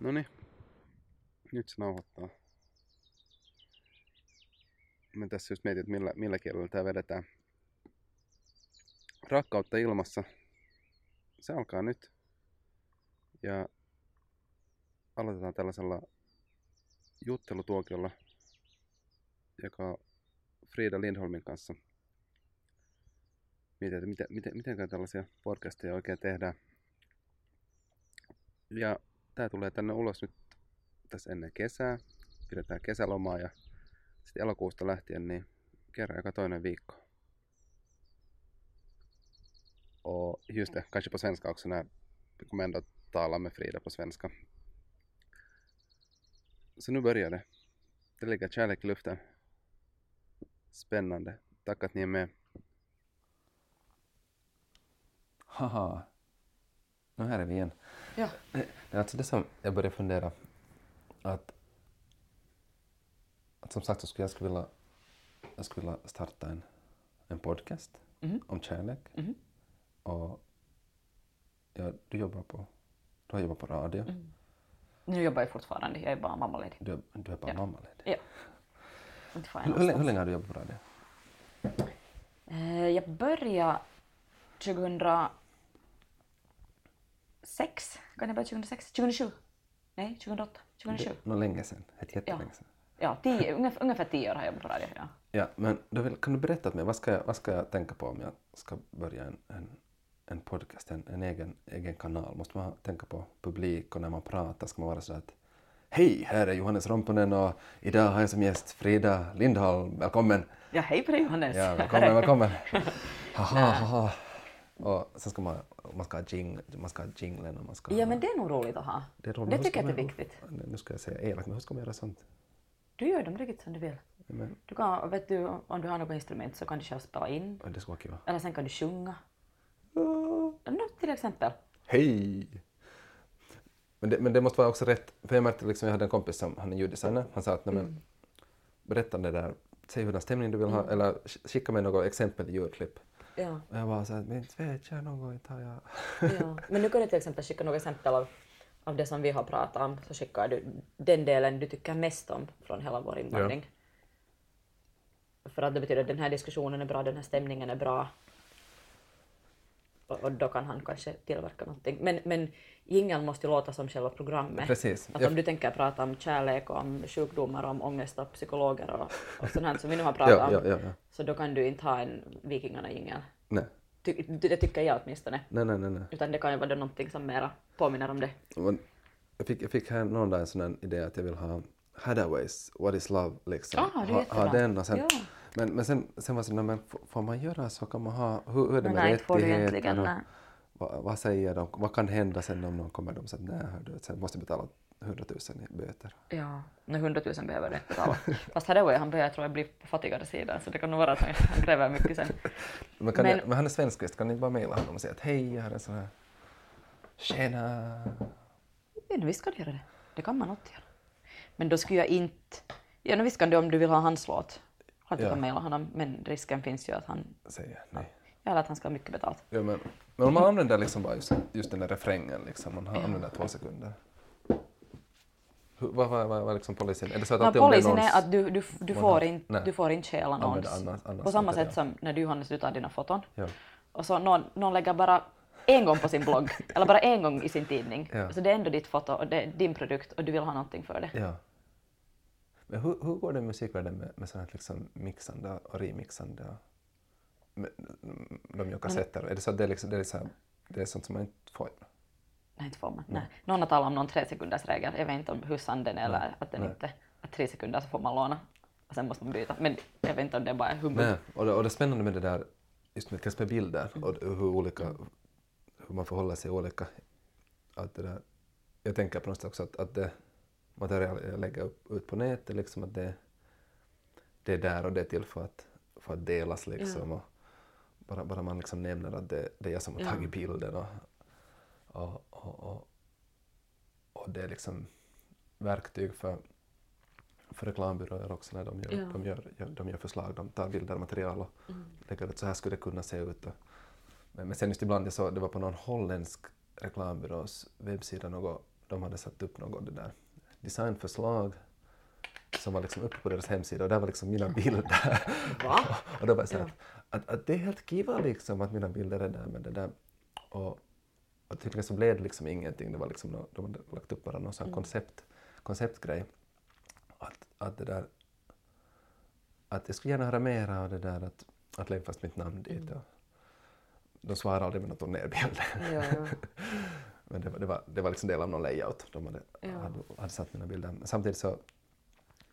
Noni, nyt se nauhoittaa. Mä tässä just mietin, että millä, millä kielellä tää vedetään. Rakkautta ilmassa. Se alkaa nyt. Ja aloitetaan tällaisella juttelutuokiolla, joka Frida Lindholmin kanssa mietin, että miten, miten, miten tällaisia podcasteja oikein tehdään. Ja tää tulee tänne ulos nyt tässä ennen kesää. Pidetään kesälomaa ja sitten elokuusta lähtien niin kerran joka toinen viikko. Och just det, kanske på svenska också när vi kommer ändå tala med Frida på svenska. Så nu börjar det. Det ligger kärlek i luften. Spännande. Tack att ni är med. Haha. Nu här är vi igen. Ja. Är alltså det som jag började fundera att, att som sagt så skulle jag skulle vilja, jag skulle vilja starta en, en podcast Mhm. om kärlek. Mhm. Och ja, du jobbar på, du har jobbat på radio. Mm. Nu jobbar jag fortfarande, jag är bara mammaledig. Du, du är bara Ja. mammaledig. Ja. Hur, hur, länge, hur någonstans. länge har du jobbat på radio? Eh, Jag började 2006. Kan det vara 2006? 2007? Nej, 2008? 2007? Det, något länge sedan, ett jättelänge sedan. Ja, tio, ungefär, ungefär tio år har jag jobbat på radio. Ja. Ja, men då kan du berätta för mig, vad ska, jag, vad ska jag tänka på om jag ska börja en, en, en podcast, en, en egen, egen kanal? Måste man tänka på publik och när man pratar ska man vara så att Hej, här är Johannes Romponen och idag har jag som gäst Frida Lindholm. Välkommen! ja, hej på dig Johannes! Ja, välkommen, välkommen! Haha, haha. Och sen ska man, man ska ha jing, man ska ha jinglen och man ska Ja, men det är nog roligt att ha. det, roligt. det tycker jag att är viktigt. Nu ska jag säga elakt, men hur ska man göra sånt? Du gör dem riktigt som du vill. Men, Du kan, vet du, om du har något instrument så kan du själv spela in. det ska vara kul. Eller sen kan du sjunga. Ah. No, till exempel. Hej! Men det, men det måste vara också rätt, för jag märkte liksom, jag hade en kompis som, han är ljuddesigner, han sa att nej, men, berätta det där, säg hurdan stämning du vill ha, eller sk- skicka mig något exempel ljudklipp. Ja. Och jag var så här, men inte vet jag inte har jag... Ja, men nu kan du till exempel skicka några exempel av, av det som vi har pratat om, så skickar du den delen du tycker mest om från hela vår invandring. För att det betyder att den här diskussionen är bra, den här stämningen är bra. Och, då kan han kanske tillverka någonting. Men, men jingeln måste ju låta som själva programmet. Precis. Att om du tänker prata om kärlek och om sjukdomar och om ångest och psykologer och, och sånt här som vi nu har pratat Ja, om, ja, ja, så då kan du inte ha en Vikingarna-jingel. Nej, Ty, det tycker jag åtminstone. nej, nej, nej. nej. Utan det kan ju vara någonting som mera påminner om det. Jag fick, jag fick här någon dag en sån idé att jag vill ha Hadaways, What is Love, liksom. Ah, ha, ha den och sen, Ja. Men, men sen, sen var det så, nej, men får- man göra så? Kan man ha, hur, är det Men med nej, rättigheterna? nej. Vad, vad säger de? Vad kan hända sen om någon kommer och säger nej, hör du, sen måste betala 100 000 i böter. Ja, när 100 000 behöver det betala. Fast Hathaway han börjar tror jag bli på fattigare sidan så det kan nog vara att han, kräver mycket sen. Men, Men- Jag, men han är svensk visst, kan ni inte bara mejla honom och säga att hej, jag har en sån här Tjena! Men visst kan du göra det. Det kan man också göra. Men då skulle jag inte... Ja, no, visst kan du om du vill ha hans låt. Klart du Ja. kan mejla honom, men risken finns ju att han... Säger nej. Ja, eller att han ska ha mycket betalt. Ja, men, men om man använder liksom bara just, just den där refrängen, liksom, man har, använder två sekunder. Vad är liksom policyn? Är det så att No, policyn är att du, du, du, får nej. du får inte stjäla någons. annars på samma sätt som när du Johannes du tar dina foton. Ja. Och så någon, någon lägger bara en gång på sin blogg, eller bara en gång i sin tidning. Ja. Så det är ändå ditt foto och det är din produkt och du vill ha någonting för det. Men hur, hur går det i musikvärlden med, med sånt här liksom mixande och remixande? Med, de gör kassetter. Är det så att det är, liksom, det är, så här, det är sånt som man inte får? Nej, inte får man. Nej. Någon har talat om någon tre sekunders regel. Jag vet inte om hur sann den är eller att den Nej. inte... Att tre sekunder så får man låna och sen måste man byta. Men jag vet inte om det bara är humbug. Nej, och det, och det är spännande med det där, just med, med bilder och hur, olika, hur man förhåller sig olika. Att det där, jag tänker på något sätt också att, att det material jag lägger upp, ut på nätet, liksom att det, det är där och det är till för att, för att delas liksom. Och bara, bara man liksom nämner att det, det är jag som har Ja. tagit bilden och, och, och, och, och det är liksom verktyg för, för reklambyråer också när de gör, Ja. de, gör, gör, de gör förslag. De tar bilder och material och lägger ut så här skulle det kunna se ut. Och, men, men sen just ibland jag såg, det var på någon holländsk reklambyrås webbsida något, de hade satt upp något det där designförslag som var liksom uppe på deras hemsida och där var liksom mina bilder. Va? och då var det så här, att, att det är helt kiva liksom att mina bilder är där med det där. Och, och tydligen så blev det liksom ingenting, det var liksom nå- de hade lagt upp bara någon sån här koncept, konceptgrej. Att, att det där, att jag skulle gärna höra mera av det där att, att lägga fast mitt namn dit. Och de svarade aldrig med några turnébilder. Ja, ja. Men det var, det var, det var liksom del av någon layout. De hade, Ja. hade, hade satt mina bilder. Men samtidigt så...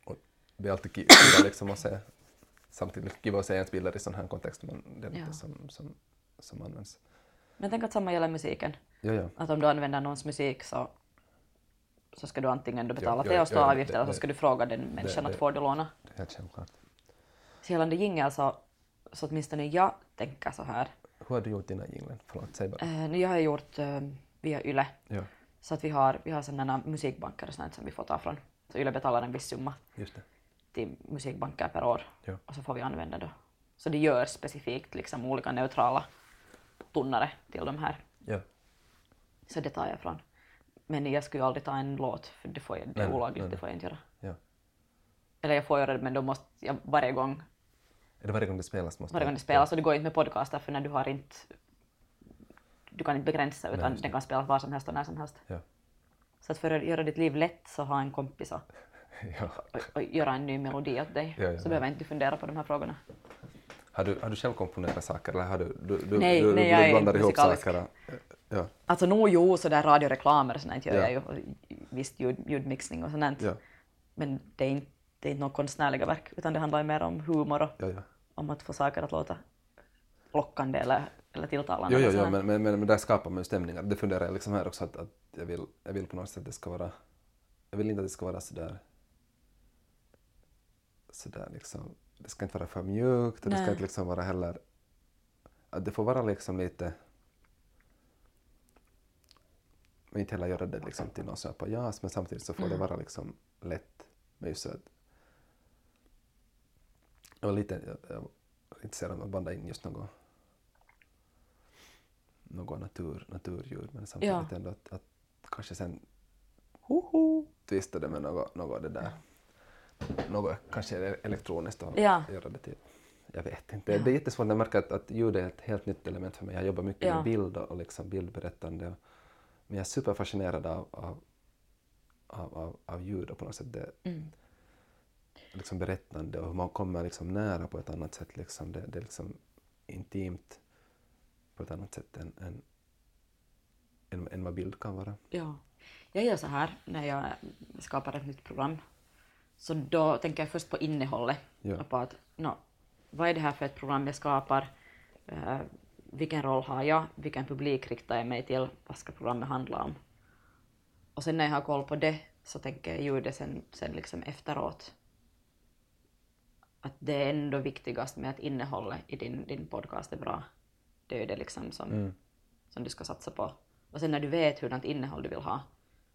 Och det är alltid kiva liksom att se... Samtidigt kiva att se ens bilder i sån här kontext, men det är Ja. inte som, som, som används. Men tänk att samma gäller musiken. Ja, ja. Att om du använder någons musik så, så ska du antingen betala Ja, ja, ja, avgift det- eller så ska du fråga den människan det- att får du låna. Det är helt självklart. Så gällande jingel så, så åtminstone jag tänker så här. Hur har du gjort dina jinglen? Förlåt, säg bara. Nu jag har gjort eh, via Yle Ja, så att vi har, vi har sådana musikbanker och sånt som vi får ta från. Så Yle betalar en viss summa till musikbanker per år Ja. och så får vi använda då. Så det gör specifikt liksom olika neutrala tunnare till de här. Ja, Så det tar jag från. Men jag skulle ju aldrig ta en låt för det, får jag, det är nej, olagligt, nej, det får jag inte göra. ja. Eller jag får göra det men då måste jag varje gång, Är det varje gång det spelas? Måste varje gång det spelas och det går inte med podcaster för när du har inte du kan inte begränsa utan just den kan spelas var som helst och när som helst. Ja. Så att för att göra ditt liv lätt så ha en kompis och, ja. och, och göra en ny melodi åt dig. Ja, så behöver inte du fundera på de här frågorna. Har, du, har du själv komponerat saker eller har du, du, du, Nej, du, nej, du blandar ihop saker? Ja, Alltså nog jo, sådär radioreklamer och sånt gör Ja. jag ju. Visst ljud, ljudmixning och sånt. Men det är inte, det är inte något konstnärliga verk utan det handlar ju mer om humor och ja. ja. om att få saker att låta lockande eller, eller tilltalande. Jo, jo, jo men, men, men, där skapar man ju stämningar. Det funderar jag liksom här också att, att jag, vill, jag vill på något sätt att det ska vara... Jag vill inte att det ska vara sådär... Sådär liksom... Det ska inte vara för mjukt och det ska Nej. inte liksom vara heller... Att det får vara liksom lite... Men inte heller göra det liksom till någon sån här pajas men samtidigt så får det Mm. vara liksom lätt. Men just så att... Jag var lite jag, jag var intresserad av att banda in just något något natur, naturljud men samtidigt ändå att, att kanske sen hoho, det med något, något det där något kanske elektroniskt och Ja. göra det till jag vet inte. Det är jättesvårt. Jag märker att, att ljud är ett helt nytt element för mig. Jag jobbar mycket Ja. med bild och, och liksom bildberättande. Och, men jag är superfascinerad av, av, av, av, av ljud och på något sätt det Mm. liksom berättande och hur man kommer liksom nära på ett annat sätt. Liksom. Det, det är liksom intimt på ett annat sätt än, än, än, än vad bild kan vara. Ja. Jag gör så här när jag skapar ett nytt program. Så då tänker jag först på innehållet. Ja. Och på att, nå, vad är det här för ett program jag skapar? Eh, vilken roll har jag? Vilken publik riktar jag mig till? Vad ska programmet handla om? Och sen när jag har koll på det så tänker jag ljudet sen, sen liksom efteråt. Att det är ändå viktigast med att innehållet i din, din podcast är bra. Det är ju det liksom som, Mm. som du ska satsa på. Och sen när du vet hurdant innehåll du vill ha,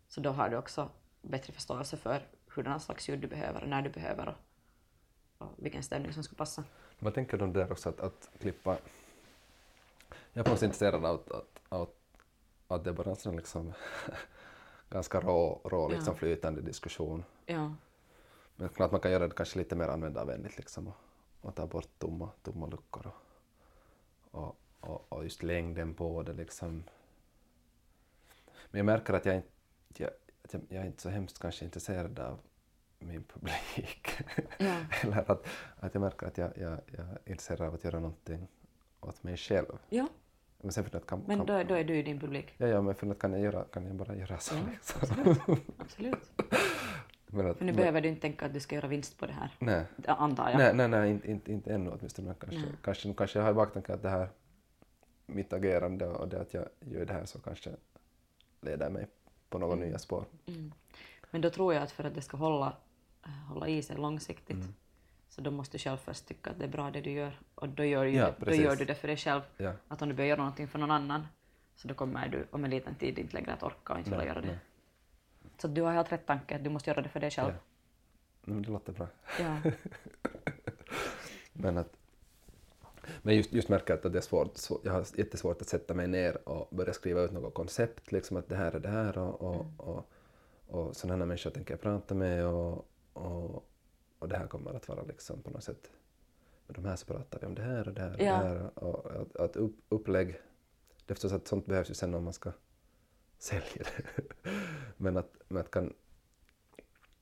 så då har du också bättre förståelse för hurdana slags ljud du behöver och när du behöver och, och vilken stämning som ska passa. Vad tänker du om det där också att, att klippa? Jag är på intresserad av att, att, av att det är bara en liksom ganska rå, rå liksom Ja. flytande diskussion. Ja. Men klart man kan göra det kanske lite mer användarvänligt liksom och, och ta bort tomma, tomma luckor och, och, och, och just längden på det liksom. Men jag märker att jag, inte, jag, jag, jag är inte så hemskt kanske intresserad av min publik. Ja. Eller att, att jag märker att jag, jag, jag är intresserad av att göra någonting åt mig själv. ja, Men sen för att kan, men kan, då, då är du i din publik. Ja, ja, men för att kan jag, göra, kan jag bara göra så. Ja, liksom. absolut. absolut. men att, För nu men- behöver du inte tänka att du ska göra vinst på det här, Nej. antar jag. Nej, nej, nej inte, inte, inte ännu åtminstone. Men kanske, Nej. kanske, kanske jag har i baktanken att det här, mitt agerande och det att jag gör det här så kanske leder mig på några nya spår. Mm. Men då tror jag att för att det ska hålla, eh, hålla i sig långsiktigt Mm. så då måste du själv först tycka att det är bra det du gör och då gör, ju Ja, då gör du det för dig själv. Ja. Att om du börjar göra någonting för någon annan så då kommer du om en liten tid inte längre att orka och inte vilja göra det. nej. Så du har helt rätt tanke, du måste göra det för dig själv. Ja. Men det låter bra. Ja. Men att, Men just, just märker jag att det är svårt, svår- jag har jättesvårt att sätta mig ner och börja skriva ut något koncept, liksom att det här är det här och, och, Mm. och, och sådana människor tänker jag prata med och, och, och det här kommer att vara liksom på något sätt, med de här så pratar vi om det här och det här och Ja. det här och att, att upp, upplägg, det är förstås att sånt behövs ju sen om man ska sälja det. men att, men att kan,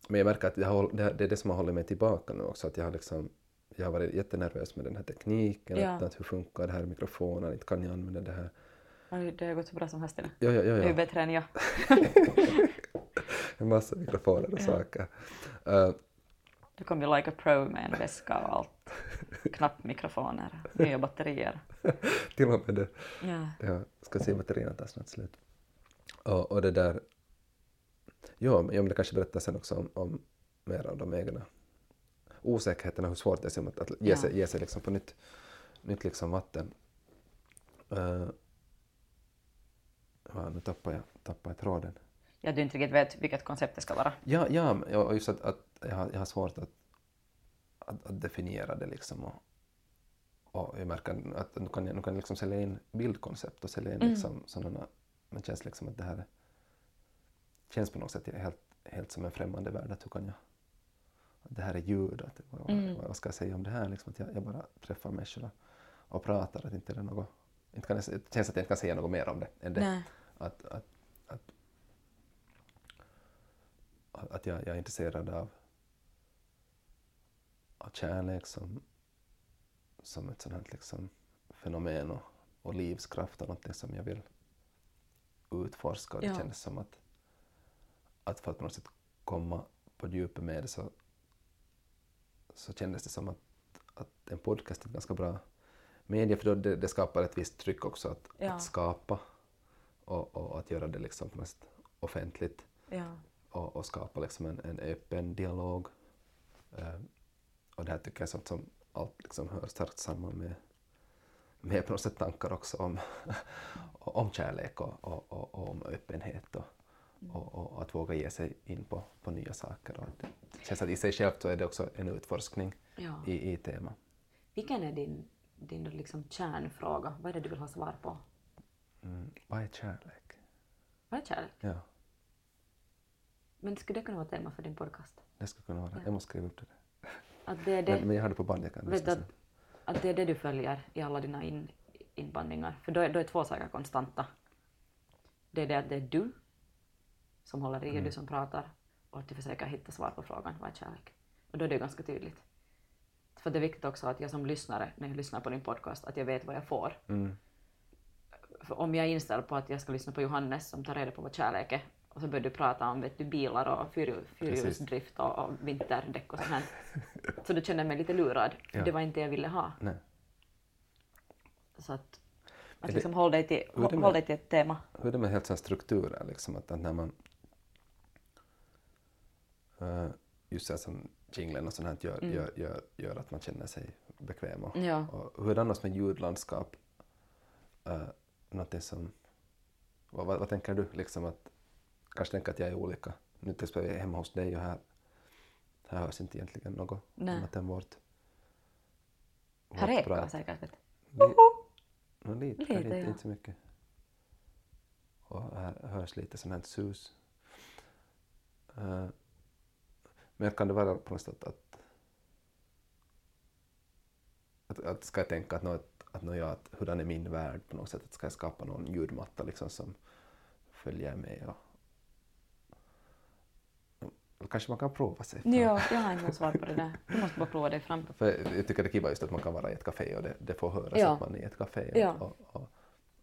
men jag märker att det, har, det, det är det som har hållit mig tillbaka nu också, att jag har liksom jag har varit jättenervös med den här tekniken, Ja. att, att hur funkar det här med mikrofonen, inte kan jag använda det här. Det har gått så bra som helst. Ja, ja, ja, Du är ja. bättre än jag. en massa mikrofoner och Ja. saker. Uh, Du kom ju like a pro med en väska och allt. Knappmikrofoner, nya batterier. till och med det. Ja. Jag ska se batterierna tar snart slut. Och, och det där, ja, men jag vill kanske berätta sen också om, om mer av de egna osäkerheterna, hur svårt det är att, att ge sig, ge sig liksom på nytt, nytt liksom vatten. Uh, ja, nu tappar jag, tappar jag tråden. ja, du inte riktigt vet vilket koncept det ska vara. Ja, ja och just att, att jag, har, jag har svårt att, att, att definiera det liksom. Och, och jag märker att nu kan jag, nu kan liksom sälja in bildkoncept och sälja in Mm. liksom sådana, men känns liksom att det här känns på något sätt helt, helt som en främmande värld. Att hur kan jag, det här är ljud, att, vad, Mm. vad ska jag säga om det här? Liksom, att jag, jag bara träffar människor och, pratar, att inte det är något, inte kan det känns att jag inte kan säga något mer om det än det Nej. att, att, att, att jag, jag är intresserad av, av kärlek som, som ett sånt här liksom fenomen och, och livskraft och någonting som jag vill utforska. Och det Ja. kändes som att, att för att på något sätt komma på djupet med det så, så kändes det som att, att en podcast är ett ganska bra medie för då det, det skapar ett visst tryck också att, Ja. att skapa och, och att göra det liksom på något offentligt Ja. och, och skapa liksom en, en öppen dialog. Eh, och det här tycker jag är sånt som allt liksom hör starkt samman med, med på något sätt tankar också om, om kärlek och, och, och, och om öppenhet och, och, och att våga ge sig in på, på nya saker. Och det känns att i sig självt så är det också en utforskning Ja. i, i tema. Vilken är din, din liksom kärnfråga? Vad är det du vill ha svar på? Mm. Vad är kärlek? Vad är kärlek? Ja, Men skulle det kunna vara tema för din podcast? det skulle kunna vara. Ja. Jag måste skriva upp det. Att det är det, Men, men jag har det på band, jag kan vet att, att det är det du följer i alla dina in, inbandningar? För då är, då är två saker konstanta. Det är det att det är du som håller i och Mm. du som pratar och att du försöker hitta svar på frågan vad är kärlek? Och då är det ganska tydligt. För det är viktigt också att jag som lyssnare, när jag lyssnar på din podcast, att jag vet vad jag får. Mm. För om jag är inställd på att jag ska lyssna på Johannes som tar reda på vad kärlek är och så börjar du prata om vet du, bilar och fyr- fyrhjulsdrift och, och vinterdäck och sånt här. Så då känner jag mig lite lurad. Ja. Det var inte det jag ville ha. Nej. Så att, att det- liksom håll, dig till, håll, dig till ett tema. Hur är det med helt strukturer, liksom, att att när man... eh, just här som jinglen och sånt här gör, Mm. gör, gör, gör att man känner sig bekväm. Och, Ja. och hur är det annars med ljudlandskap? Uh, som... Vad, vad, vad tänker du? Liksom att, kanske tänker att jag är olika. Nu till exempel är jag hemma hos dig och här, här hörs inte egentligen något Nej. annat än vårt... Här vårt ekar prat. säkert. Vet. du. Li- no, lite, Lite, lite, ja. inte så mycket. Och här hörs lite sånt här sus. Uh, men kan det vara på något sätt att, att, att ska jag tänka att, något, att, nå, ja, att hurdan är min värld på något sätt, att ska jag skapa någon ljudmatta liksom som följer med och, och kanske man kan prova sig fram. Ja, jag har inte något svar på det där. Du måste bara prova dig fram. För jag tycker det är kiva just att man kan vara i ett café och det, det får höras Ja. att man är i ett café. Ja. Och, och,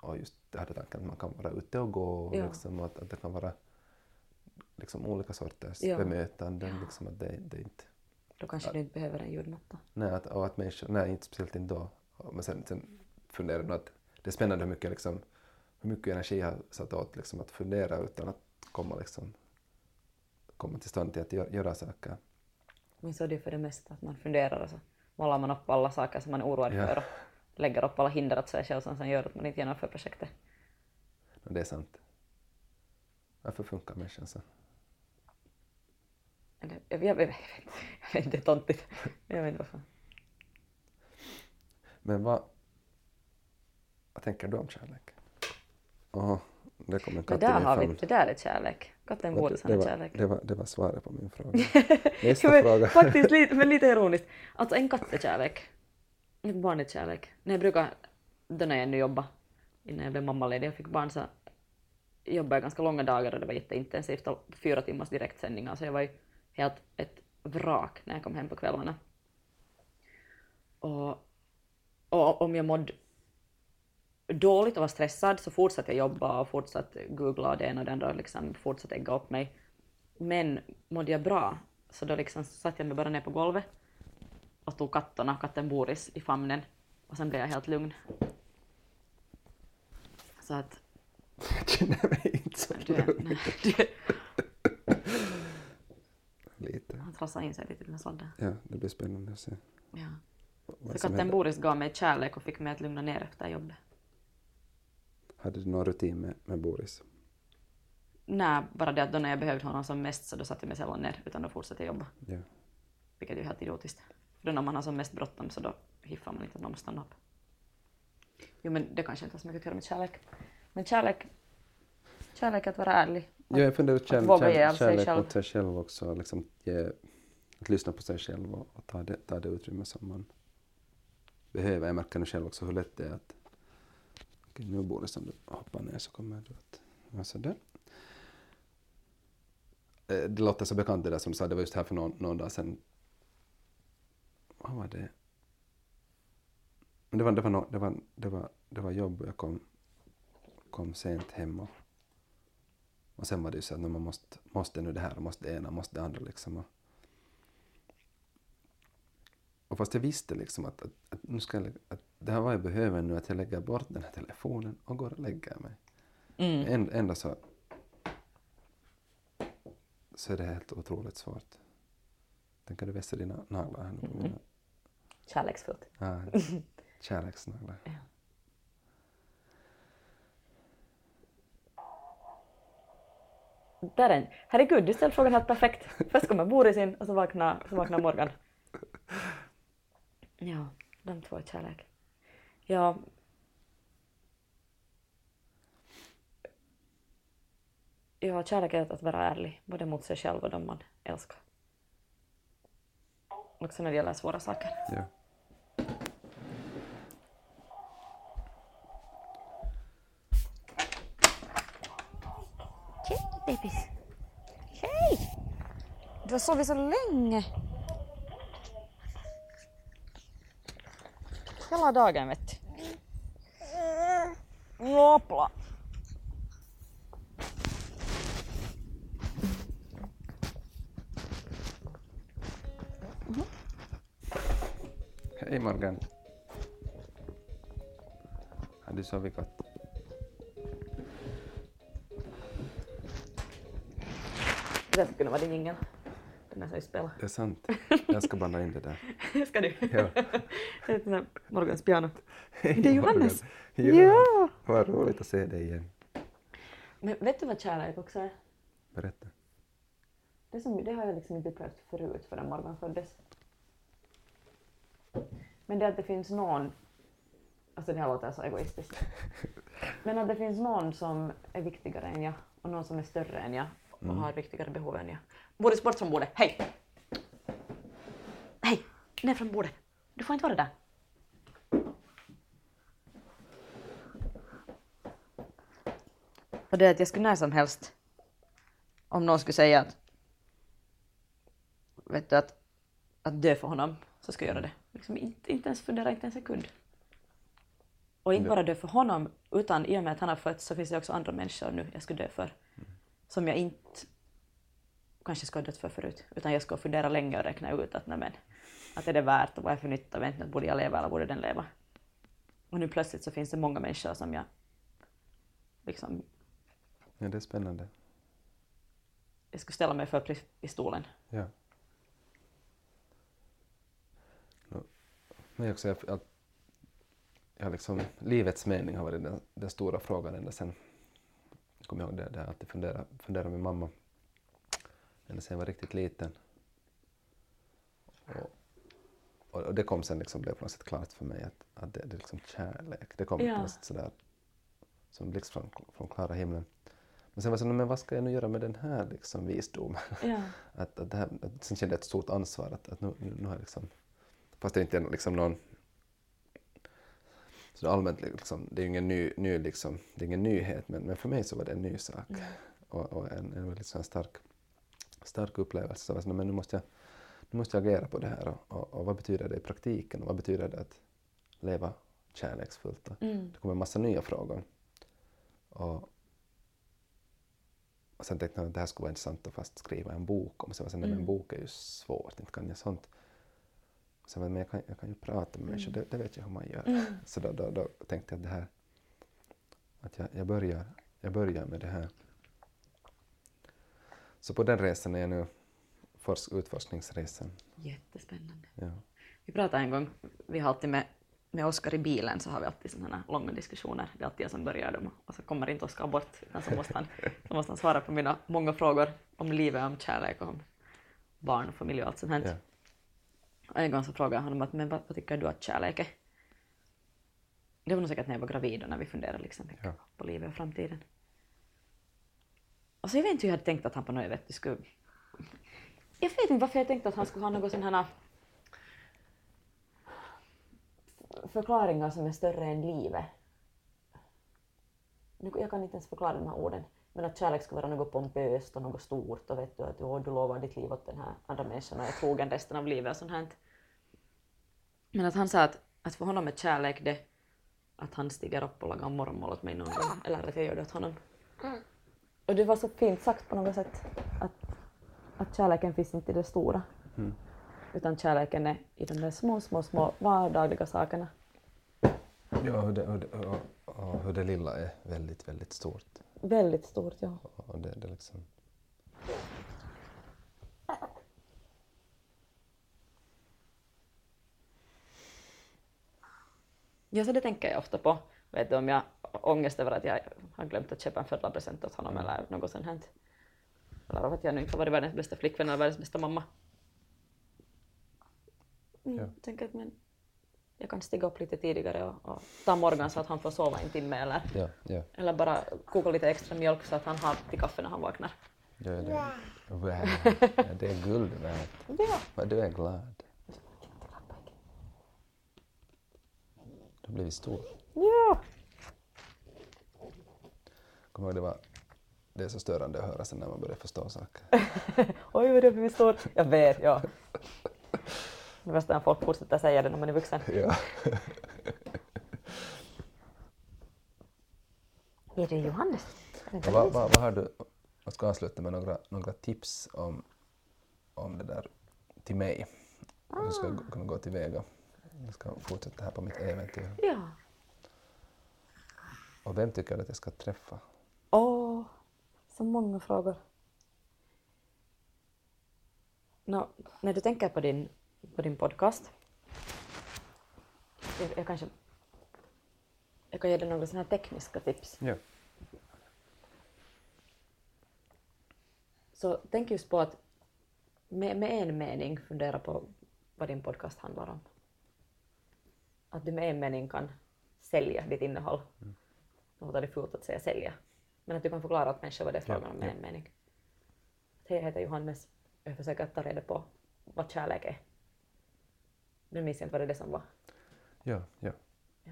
och just det här tanken att man kan vara ute och gå och Ja. liksom, att, att det kan vara liksom olika sorters Ja. bemötanden. Liksom, att det, det inte, Då kanske du inte behöver en ljudmatta. nej, att, och att människor, nej, inte speciellt inte då. Men sen, sen funderar jag att det är spännande hur mycket, liksom, hur mycket energi jag har satt åt liksom, att fundera utan att komma, liksom, komma till stånd till att göra, göra saker. Men så är det ju för det mesta att man funderar och så målar man upp alla saker som man är oroad Ja. för och lägger upp alla hinder åt sig själv som sen gör att man inte genomför projektet. Och det är sant. Varför funkar människan jag, jag, jag, vet inte, jag vet inte, det är tontigt. Jag vet inte varför. Men vad, Vad tänker du om kärlek? Åh, det kom en Det katt i där, har vi, det där är kärlek. Katten det, det, är kärlek. det, var, det var svaret på min fråga. Nästa men, fråga. Faktiskt, lite, men lite ironiskt. Alltså en katt är kärlek. Ett barn är kärlek. När jag brukar, då när jag ännu jobbade, innan jag blev mammaledig och fick barn så jobbade jag ganska långa dagar och det var jätteintensivt och fyra timmars direktsändningar så jag var ju helt ett vrak när jag kom hem på kvällarna. Och, och om jag mådde dåligt och var stressad så fortsatte jag jobba och fortsatte googla och det ena och det andra och liksom fortsatte ägga upp mig. Men mådde jag bra så då liksom satte jag mig bara ner på golvet och tog katterna, katten Boris, i famnen och sen blev jag helt lugn. Så att känner mig inte så du, lite. han trassade in sig lite här sladden. Ja, det blir spännande att se. Ja. Så katten. Boris gav mig kärlek och fick mig att lugna ner efter jobbet. Hade du någon rutin med, med Boris? Nej, bara det att då när jag behövde honom som mest så då satte jag mig sällan ner utan då fortsatte jag jobba. Ja. Vilket är ju helt idiotiskt. För då när man har som mest bråttom så då hiffar man inte att man måste stanna upp. Jo men det kanske inte har så mycket att göra med kärlek. Men kärlek, kärlek är att vara ärlig. Ja, jag funderar på kärlek, kärlek, kärlek själv. mot sig själv också. Liksom ge, att lyssna på sig själv och, och ta, det, ta det utrymme som man behöver. Jag märker nu själv också hur lätt det är att okej, nu borde som du hoppar ner så kommer du att... Ja, så där. Eh, Det låter så bekant det där som du sa, det var just här för någon, någon dag sedan. Vad var det? Det var, det var, det var, det var, det var jobb och jag kom, kom sent hem och och sen var det ju så att man måste, måste nu det här, måste det ena, måste det andra liksom. Och, och fast jag visste liksom att, att, att, nu ska jag, att det här var jag behöver nu, att jag lägger bort den här telefonen och går och lägger mig. Mm. Änd, ändå så, så är det helt otroligt svårt. Tänker du vässa dina naglar här nu på mina Kärleksfullt. ah, kärleksnaglar? Där är en. Herregud, du ställde frågan helt perfekt. Först kommer Boris in och så vaknar, så vaknar Morgan. Ja, de två är kärlek. Ja. Ja, kärlek är att vara ärlig, både mot sig själv och de man älskar. Också när det gäller svåra saker. Ja. Sovit så länge. Hela dagen vet du. Hoppla. Hej Morgan. Har du sovit gott? Det där skulle kunna vara din jingel. Den är så i spel. Det är sant. Jag ska blanda in det där. Ska du? Ja. Morgans piano. Det är Johannes. Morgan. Ja. Vad roligt att se dig igen. Men vet du vad kärlek också är? Berätta. Det, som, det har jag liksom inte upplevt förut förrän Morgan föddes. Men det att det finns någon, alltså det här låter så egoistiskt, men att det finns någon som är viktigare än jag och någon som är större än jag och har viktigare behov än jag. Boris, bort från bordet, hej! Hej! Ner från bordet! Du får inte vara där. Och det är att jag skulle när som helst, om någon skulle säga att, vet du, att, att dö för honom, så ska jag göra det. Liksom inte, inte ens fundera, inte en sekund. Och inte bara dö för honom, utan i och med att han har fötts så finns det också andra människor nu jag skulle dö för. Som jag inte kanske skulle ha dött för förut, utan jag ska fundera länge och räkna ut att nej men, att är det värt och vad är för nytta, vet inte, borde jag leva eller borde den leva? Och nu plötsligt så finns det många människor som jag liksom Ja, det är spännande. jag skulle ställa mig för i stolen. Ja. Men också, jag, jag, jag liksom, livets mening har varit den, den stora frågan ända sen, jag kommer ihåg det, det jag alltid funderat, funderat med mamma, ända sen jag var riktigt liten. Och, och, och det kom sen liksom, blev på något sätt klart för mig att, att det, det är liksom kärlek. Det kom Ja. på något sätt sådär som blixt från, från klara himlen. Men sen var jag så, men vad ska jag nu göra med den här liksom visdomen? Ja. att, att det här, att, sen kände jag ett stort ansvar att, att nu, nu, nu har jag liksom, fast det inte är liksom någon så allmänt, liksom, det är ju ingen, ny, ny, liksom, det är ingen nyhet, men, men för mig så var det en ny sak och, och en, en väldigt sån här stark, stark upplevelse. Så jag så, men nu, måste jag, nu måste jag agera på det här och, och, och vad betyder det i praktiken och vad betyder det att leva kärleksfullt? Mm. Det kom en massa nya frågor. Och, och sen tänkte jag att det här skulle vara intressant att fast skriva en bok om. Så jag så, nej, men en bok är ju svårt, inte kan jag sånt. Så jag, men jag, kan, jag kan ju prata med människor, det, det vet jag hur man gör. Så då, då, då tänkte jag att det här, att jag, jag, börjar, jag börjar med det här. Så på den resan är jag nu, forsk, utforskningsresan. Jättespännande. Ja. Vi pratade en gång, vi har alltid med, med Oskar i bilen så har vi alltid sådana här långa diskussioner. Det är alltid jag som börjar dem och så kommer inte Oskar bort utan så måste, han, så måste han svara på mina många frågor om livet, om kärlek, om barn och familj och allt som hänt. Ja. En gång så frågade jag honom att men vad, vad tycker du att kärlek är? Det var nog säkert när jag var gravid och när vi funderade liksom mycket Ja. på livet och framtiden. Och så jag vet inte hur jag hade tänkt att han på något vet, skulle... Jag vet inte varför jag tänkte att han skulle ha något sån här förklaringar som är större än livet. Nu- Jag kan inte ens förklara de här orden. Men att kärlek ska vara något pompöst och något stort och vet du att du lovar ditt liv åt den här andra människan och är trogen resten av livet och sånt här. Men att han sa att, att för honom är kärlek det att han stiger upp och lagar morgonmål åt mig någon gång, eller att jag gör det åt honom. Och det var så fint sagt på något sätt att, att kärleken finns inte i det stora. Utan kärleken är i de där små, små, små vardagliga sakerna. Ja, hur det, hur det, och, och hur det lilla är väldigt, väldigt stort. Väldigt stort, ja. Och det, det liksom... Ja, så det tänker jag ofta på. Vet du, om jag har ångest över att jag har glömt att köpa en födelsedagspresent åt honom eller något sånt här. Eller av att jag nu inte har varit världens bästa flickvän eller världens bästa mamma. Mm, Ja. Tänker att men jag kan stiga upp lite tidigare och, och ta Morgan så att han får sova en timme eller, Ja, ja. eller bara koka lite extra mjölk så att han har till kaffe när han vaknar. ja det, wow. det är guld värt. Ja. Vad du är glad. Du har blivit stor. ja. Kommer ihåg det var... Det är så störande att höra sen när man börjar förstå saker. Oj, vad du har blivit stor. Jag vet, ja. Det värsta är när folk fortsätter säga det när man är vuxen. Ja. Är det Johannes? Vad, vad, vad har du... Jag ska avsluta med några, några tips om, om det där till mig. Hur ska jag kunna gå tillväga? Jag ska fortsätta här på mitt äventyr. Ja. Och vem tycker du att jag ska träffa? Åh, så många frågor. Nå, när du tänker på din, på din podcast, jag, jag kanske jag kan ge dig några såna här tekniska tips. Ja. Så tänk just på att med, med en mening fundera på vad din podcast handlar om. Att du med en mening kan sälja ditt innehåll. Mm. Låter det fult att säga sälja. Men att du kan förklara åt människor vad det är frågan om med ja. en mening. Hej, jag heter Johannes jag försöker ta reda på vad kärlek är. Nu minns jag inte vad det är det som var. Ja, ja. Ja.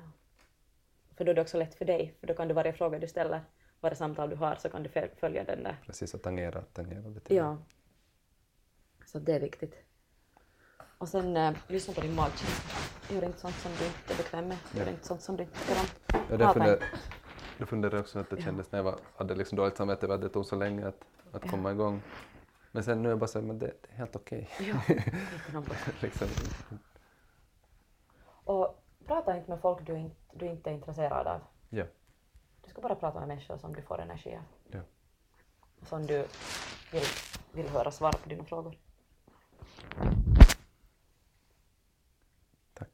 För då är det också lätt för dig, för då kan du varje fråga du ställer, varje samtal du har, så kan du föl- följa den där Precis, att tangera, tangera till Ja. Så det är viktigt. Och sen eh, lyssna på din magkänsla. Gör inte sånt som du inte är bekväm med. Gör inte sånt som du inte tycker om. Ja, det funder, det funderade jag också att det kändes när jag var, hade liksom dåligt samvete över att det tog så länge att, att komma igång. Men sen nu är jag bara så men det, det är helt okej. Ja, inte något. liksom, Och prata inte med folk du inte, du inte är intresserad av. ja, Du ska bara prata med människor som du får energi av. ja. Som du vill, vill höra svar på dina frågor. Tack.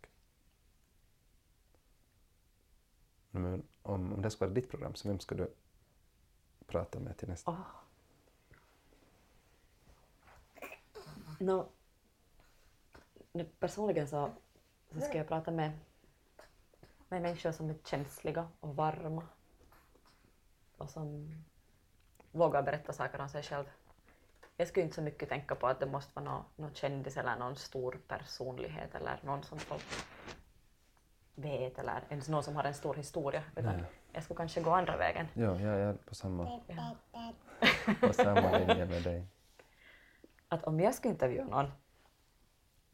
Men om, om det ska vara ditt program, så vem ska du prata med till nästa? Oh. No, personligen så, så ska jag prata med, med människor som är känsliga och varma och som vågar berätta saker om sig själv. Jag skulle inte så mycket tänka på att det måste vara någon, någon kändis eller någon stor personlighet eller någon som folk vet eller ens någon som har en stor historia. Utan Nej. jag skulle kanske gå andra vägen. Ja, jag är på samma, Ja. på samma linje med dig. Att om jag skulle intervjua någon,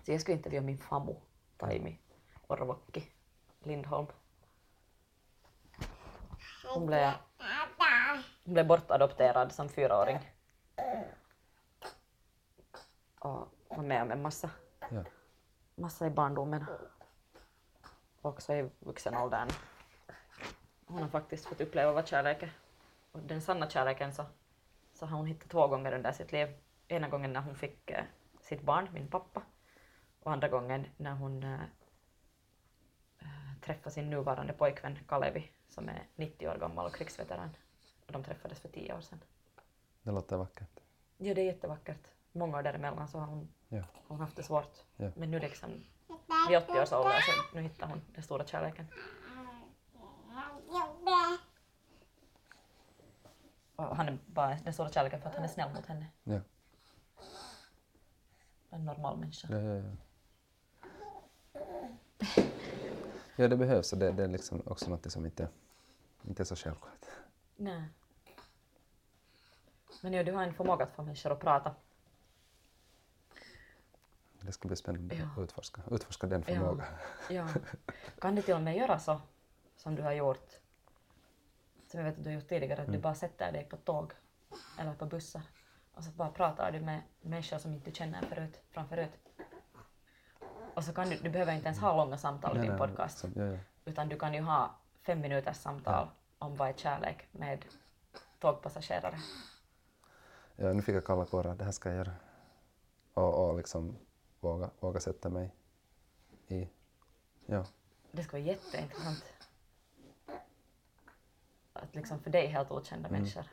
så jag skulle intervjua min famo, Taimi Orvokki Lindholm. Hon blev, hon blev bortadopterad som fyraåring. Och var med om en massa, Ja. massa i barndomen. Och också i vuxen åldern. Hon har faktiskt fått uppleva vad kärlek är. Och den sanna kärleken så, så har hon hittat två gånger under sitt liv. Ena gången när hon fick eh, sitt barn, min pappa. Och andra gången när hon eh, eh, träffade sin nuvarande pojkvän Kalevi som är 90 år gammal och krigsveteran. Och de träffades för tio år sedan. Det låter vackert. Ja, det är jättevackert. Många år däremellan så har hon, Ja. hon haft det svårt. Ja. Men nu liksom, vid 80 års ålder så nu hittar hon den stora kärleken. Och han är bara den stora kärleken för att han är snäll mot henne. Ja. En normal människa. Ja, ja, ja. Ja, det behövs och det, det är liksom också något som inte, inte är så självklart. Nej. Men ja, du har en förmåga att få människor att prata. Det ska bli spännande Ja. att utforska, utforska den förmågan. Ja. Kan du till och med göra så som du har gjort, som jag vet att du har gjort tidigare, att du bara sätter dig på tåg eller på bussar och så bara pratar du med människor som inte du känner förut, från förut. Och så kan du, du behöver inte ens ha långa samtal i din podcast, som- ja, ja. utan du kan ju ha fem minuters samtal om vad är kärlek med tågpassagerare. ja, nu fick jag kalla kårar, det här ska jag göra. Och, och liksom våga, våga sätta mig i... Ja, Det skulle vara jätteintressant. Att liksom för dig helt okända människor.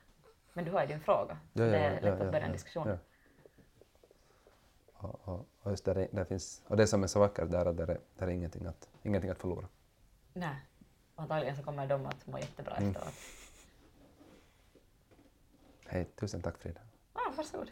Men du har ju din fråga. Mm. ja, ja, det är lätt ja, att börja en diskussion. Och, och, och just där, där finns, och det som är så vackert där är att där är, där är ingenting, att, ingenting att förlora. Nej. Och antagligen så kommer de att må jättebra Mm. efteråt. Hej, tusen tack Frida. Ah, varsågod.